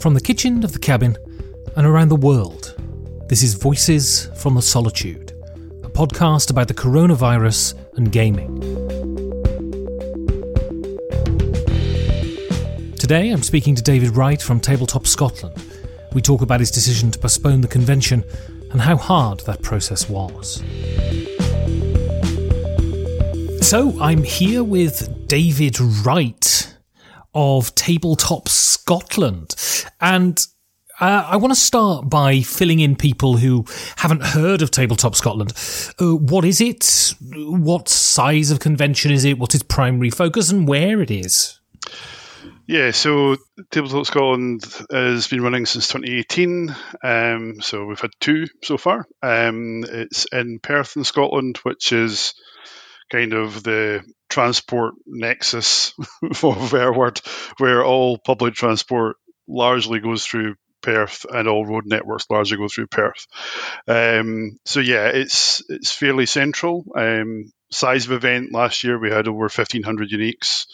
From the kitchen of the cabin and around the world, this is Voices from the Solitude, a podcast about the coronavirus and gaming. Today I'm speaking to David Wright from Tabletop Scotland. We talk about his decision to postpone the convention and how hard that process was. So I'm here with David Wright of Tabletop Scotland. And uh, I want to start by filling in people who haven't heard of Tabletop Scotland. Uh, what is it? What size of convention is it? What's its primary focus and where it is? Yeah, so Tabletop Scotland has been running since 2018. Um, so we've had two so far. Um, it's in Perth in Scotland, which is kind of the transport nexus of Verward, where all public transport largely goes through Perth and all road networks largely go through Perth. Um, so yeah, it's it's fairly central. Um, size of event last year we had over 1500 uniques.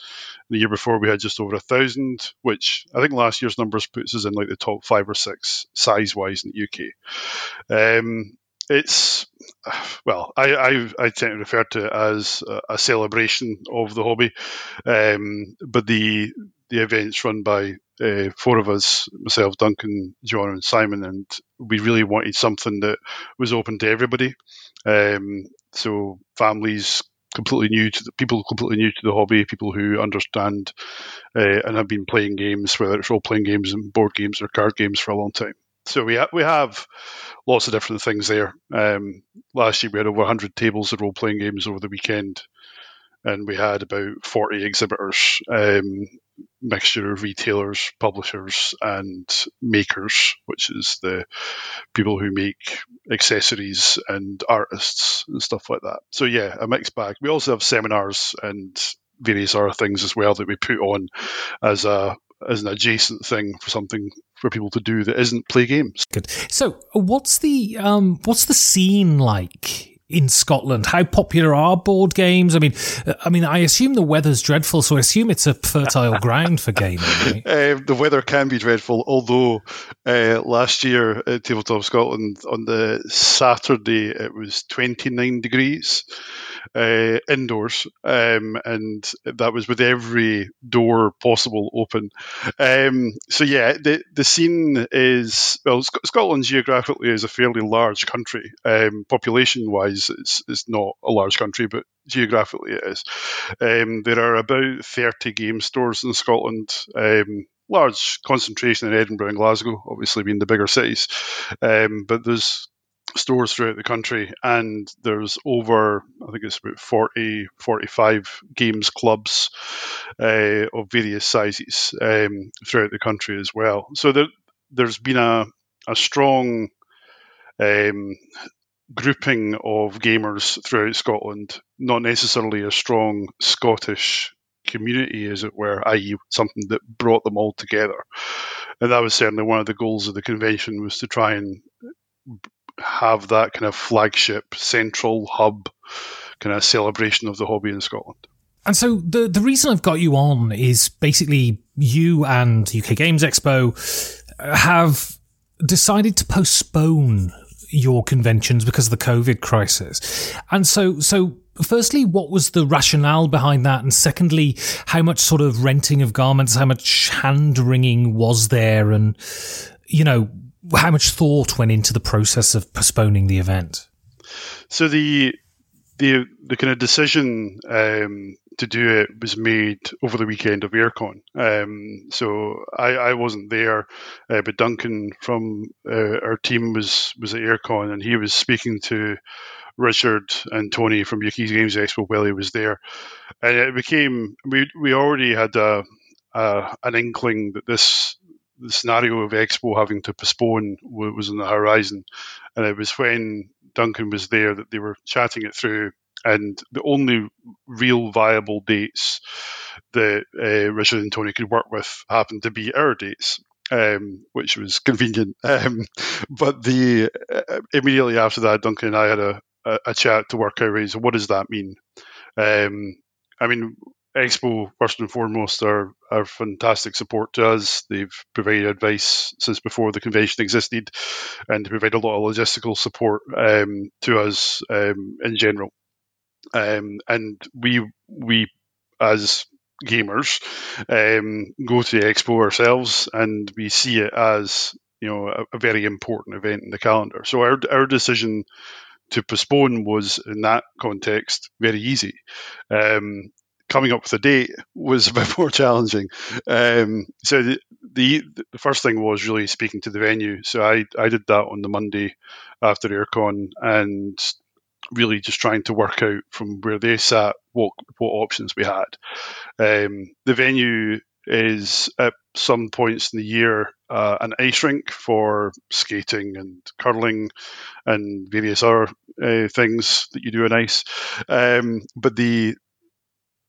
The year before we had just over a thousand, which I think last year's numbers puts us in like the top five or six size wise in the UK. Um, it's well, I, I, I tend to refer to it as a, celebration of the hobby, um, but the the events run by uh, four of us, myself, Duncan, John, and Simon, and we really wanted something that was open to everybody. Um, so families completely new to the people completely new to the hobby, people who understand uh, and have been playing games, whether it's role playing games and board games or card games for a long time. So we ha- we have lots of different things there. Um, last year we had over 100 tables of role playing games over the weekend, and we had about 40 exhibitors, um, mixture of retailers, publishers, and makers, which is the people who make accessories and artists and stuff like that. So yeah, a mixed bag. We also have seminars and various other things as well that we put on as a as an adjacent thing for something for people to do that isn't play games. Good. So, what's the um, what's the scene like in Scotland? How popular are board games? I mean, I mean, I assume the weather's dreadful, so I assume it's a fertile ground for gaming. Right? Uh, the weather can be dreadful, although uh, last year at Tabletop Scotland on the Saturday it was 29 degrees uh, indoors, um, and that was with every door possible open. Um, so yeah, the the scene is well, Scotland geographically is a fairly large country. Um, population wise, it's, it's not a large country, but geographically it is. Um, there are about 30 game stores in Scotland. Um, large concentration in Edinburgh and Glasgow, obviously being the bigger cities. Um, but there's stores throughout the country and there's over i think it's about 40 45 games clubs uh, of various sizes um, throughout the country as well so there, there's been a, a strong um, grouping of gamers throughout scotland not necessarily a strong scottish community, as it were, i.e., something that brought them all together. And that was certainly one of the goals of the convention was to try and have that kind of flagship central hub kind of celebration of the hobby in Scotland. And so the the reason I've got you on is basically you and UK Games Expo have decided to postpone your conventions because of the COVID crisis. And so so firstly, what was the rationale behind that? And secondly, how much sort of renting of garments, how much hand wringing was there? And, you know, how much thought went into the process of postponing the event? So the the the kind of decision um, to do it was made over the weekend of Airecon. Um, so I, I wasn't there, uh, but Duncan from uh, our team was was at Airecon, and he was speaking to Richard and Tony from UK Games Expo while he was there, and it became we we already had a, a an inkling that this the scenario of Expo having to postpone was on the horizon, and it was when Duncan was there that they were chatting it through. And the only real viable dates that uh, Richard and Tony could work with happened to be our dates. Um, which was convenient. Um, but the uh, immediately after that, Duncan and I had a, a, a chat to work out so what does that mean. Um, I mean, Expo, first and foremost, are, are fantastic support to us. They've provided advice since before the convention existed and they provide a lot of logistical support um, to us um, in general. Um, and we, we as gamers, um, go to the Expo ourselves and we see it as you know a, a very important event in the calendar. So our, our decision to postpone was in that context very easy. Um, coming up with a date was a bit more challenging. Um, so the, the, the first thing was really speaking to the venue. So I I did that on the Monday after Airecon and really just trying to work out from where they sat what what options we had. Um, the venue is at some points in the year uh, an ice rink for skating and curling and various other uh, things that you do on ice. Um, but the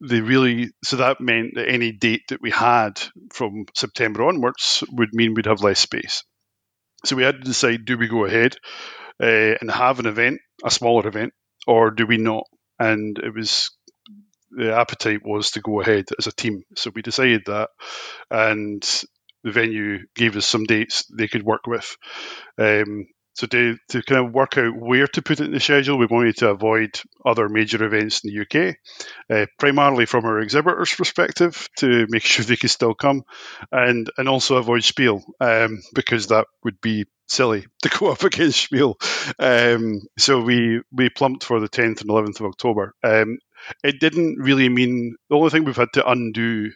they really so that meant that any date that we had from September onwards would mean we'd have less space. So we had to decide: do we go ahead uh, and have an event, a smaller event, or do we not? And it was the appetite was to go ahead as a team. So we decided that, and the venue gave us some dates they could work with. Um, so to, to kind of work out where to put it in the schedule, we wanted to avoid other major events in the UK, uh, primarily from our exhibitors' perspective, to make sure they could still come, and and also avoid Spiel um, because that would be silly to go up against Spiel. Um, so we we plumped for the 10th and 11th of October. Um, it didn't really mean the only thing we've had to undo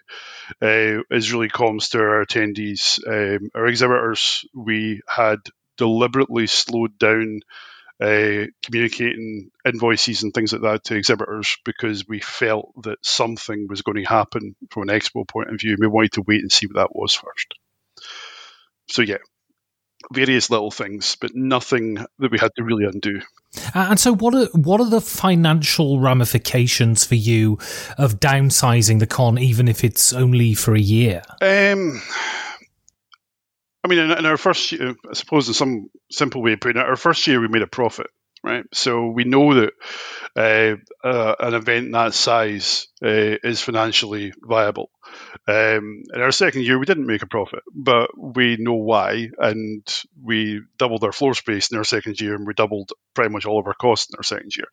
uh, is really comms to our attendees. Um, our exhibitors, we had deliberately slowed down uh, communicating invoices and things like that to exhibitors because we felt that something was going to happen from an expo point of view. We wanted to wait and see what that was first. So yeah, various little things, but nothing that we had to really undo. And so, what are what are the financial ramifications for you of downsizing the con, even if it's only for a year? Um, I mean, in, in, our first year, I suppose in some simple way of putting it, our first year we made a profit, right? So we know that uh, uh, an event that size uh, is financially viable. Um, in our second year, we didn't make a profit, but we know why, and we doubled our floor space in our second year, and we doubled pretty much all of our costs in our second year.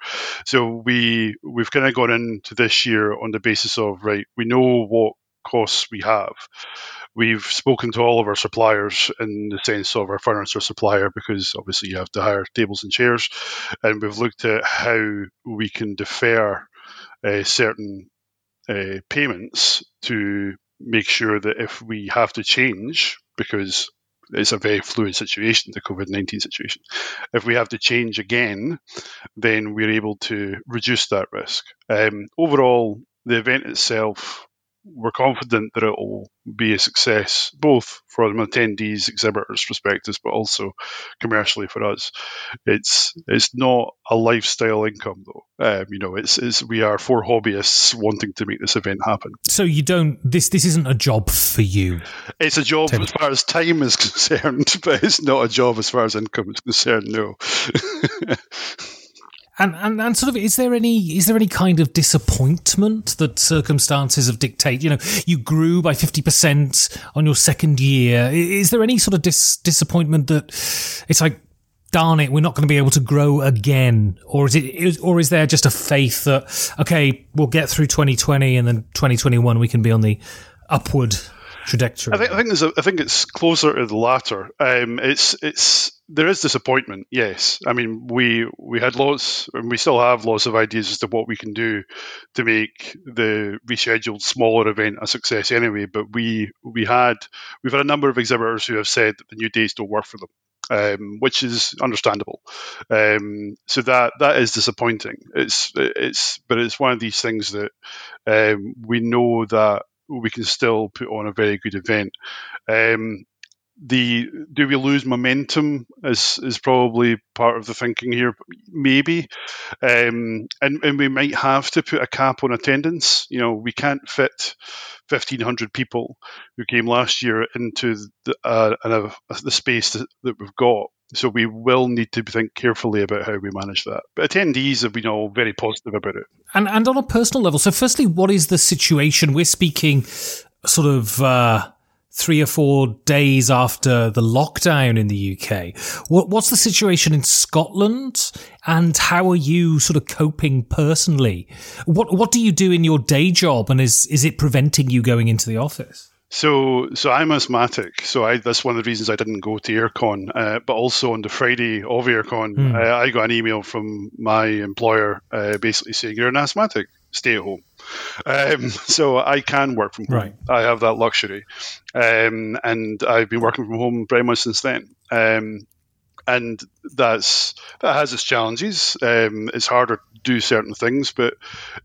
So we we've kind of gone into this year on the basis of right, we know what costs we have we've spoken to all of our suppliers in the sense of our furniture supplier because obviously you have to hire tables and chairs, and we've looked at how we can defer uh, certain uh, payments to make sure that if we have to change because it's a very fluid situation, the COVID 19 situation. If we have to change again, then we're able to reduce that risk. Um, overall, the event itself we're confident that it will be a success, both from attendees, exhibitors' perspectives, but also commercially for us. It's it's not a lifestyle income though. Um, you know, it's, it's we are four hobbyists wanting to make this event happen. So you don't this this isn't a job for you. It's a job as far as time is concerned, but it's not a job as far as income is concerned. No. And, and and sort of is there any is there any kind of disappointment that circumstances have dictated? You know, you grew by fifty percent on your second year. Is there any sort of dis- disappointment that it's like, darn it, we're not going to be able to grow again, or is it or is there just a faith that okay, we'll get through twenty twenty and then twenty twenty one we can be on the upward trajectory? I think I think, there's a, I think it's closer to the latter. Um, it's it's there is disappointment. Yes, I mean we we had lots, and we still have lots of ideas as to what we can do to make the rescheduled smaller event a success. Anyway, but we we had we've had a number of exhibitors who have said that the new dates don't work for them. Um, which is understandable. Um, so that that is disappointing. It's it's but it's one of these things that um, we know that we can still put on a very good event. Um, the do we lose momentum is is probably part of the thinking here maybe. Um, and and we might have to put a cap on attendance. You know we can't fit 1500 people who came last year into the uh, uh, the space that, that we've got so we will need to think carefully about how we manage that. But attendees have been all very positive about it. And and on a personal level, so firstly, what is the situation? We're speaking sort of uh, three or four days after the lockdown in the UK. What, what's the situation in Scotland, and how are you sort of coping personally? What what do you do in your day job, and is is it preventing you going into the office? So, so I'm asthmatic. So I, that's one of the reasons I didn't go to Airecon. Uh, but also on the Friday of Airecon, mm. uh, I got an email from my employer uh, basically saying you're an asthmatic, stay at home. Um, so I can work from home. Right. I have that luxury, um, and I've been working from home very much since then. Um, and that's that has its challenges. Um, it's harder to do certain things, but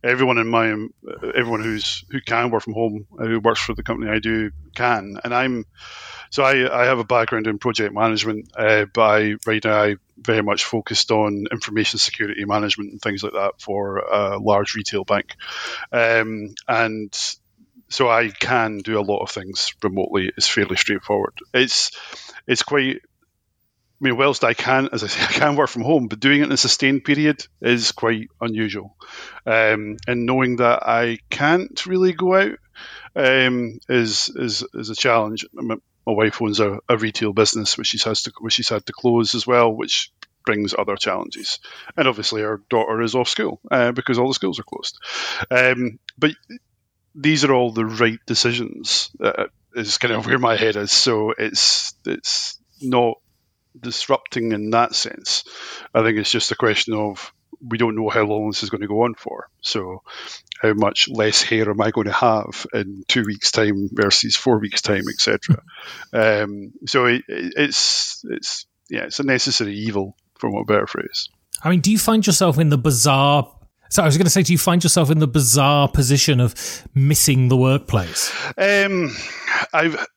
everyone in my everyone who's who can work from home, uh, who works for the company I do, can. And I'm so I, I have a background in project management, uh, but I, right now I very much focused on information security management and things like that for a large retail bank, um, and so I can do a lot of things remotely. It's fairly straightforward. It's it's quite I mean, whilst I can, as I say, I can work from home, but doing it in a sustained period is quite unusual. Um, and knowing that I can't really go out um, is is is a challenge. My, my wife owns a, a, retail business, which she's has to which she's had to close as well, which brings other challenges. And obviously, our daughter is off school uh, because all the schools are closed. Um, but these are all the right decisions. Uh, is kind of where my head is. So it's it's not disrupting in that sense. I think it's just a question of we don't know how long this is going to go on for. So, how much less hair am I going to have in two weeks' time versus four weeks' time, etc. um, so it, it's it's yeah, it's a necessary evil, from a better phrase. I mean, do you find yourself in the bizarre so I was going to say, do you find yourself in the bizarre position of missing the workplace? Um, I've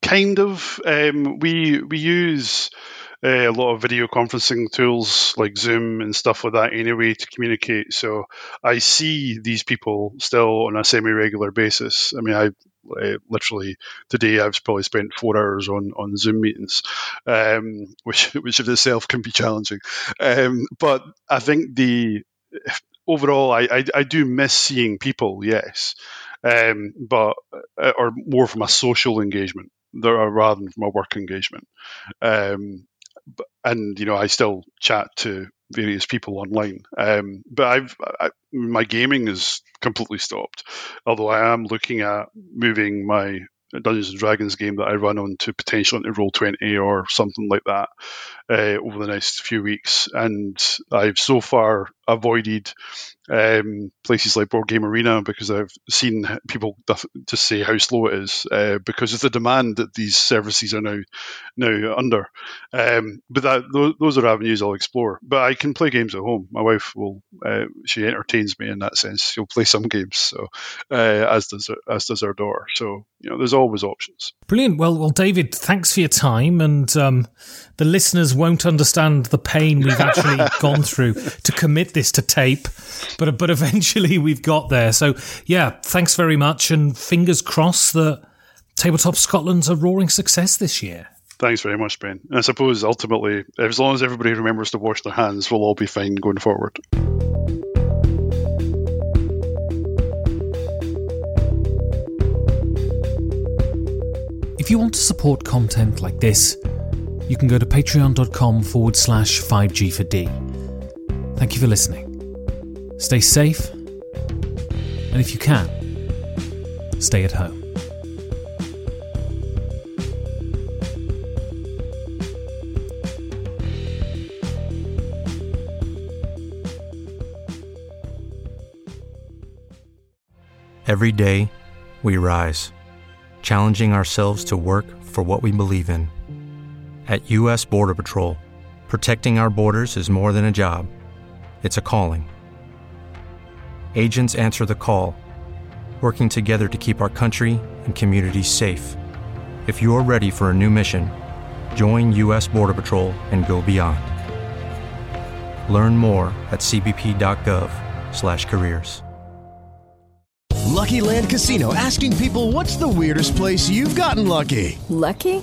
kind of. Um, we we use uh, a lot of video conferencing tools like Zoom and stuff like that anyway to communicate. So I see these people still on a semi-regular basis. I mean, I uh, literally today I've probably spent four hours on on Zoom meetings, um, which which of itself can be challenging. Um, but I think the overall, I, I, I do miss seeing people, yes, um, but uh, or more from a social engagement there rather than from a work engagement. Um, and you know, I still chat to various people online. Um, but I've I, my gaming is completely stopped. Although I am looking at moving my Dungeons and Dragons game that I run on to potentially into Roll Twenty or something like that uh, over the next few weeks. And I've so far avoided um, places like Board Game Arena because I've seen people just say how slow it is uh, because of the demand that these services are now now under. Um, but that those are avenues I'll explore. But I can play games at home. My wife will uh, she entertains me in that sense. She'll play some games, so uh, as does as does our daughter. So you know, there's always options. Brilliant. Well, well, David, thanks for your time, and um, the listeners won't understand the pain we've actually gone through to commit this to tape, but but eventually we've got there. So yeah, thanks very much, and fingers crossed that Tabletop Scotland's a roaring success this year. Thanks very much, Ben. And I suppose ultimately, as long as everybody remembers to wash their hands, we'll all be fine going forward. If you want to support content like this, you can go to patreon.com forward slash 5G for D. Thank you for listening. Stay safe, and if you can, stay at home. Every day, we rise, challenging ourselves to work for what we believe in. At U.S. Border Patrol, protecting our borders is more than a job, it's a calling. Agents answer the call, working together to keep our country and communities safe. If you're ready for a new mission, join U.S. Border Patrol and go beyond. Learn more at cbp.gov/careers. Lucky Land Casino asking people what's the weirdest place you've gotten lucky? Lucky?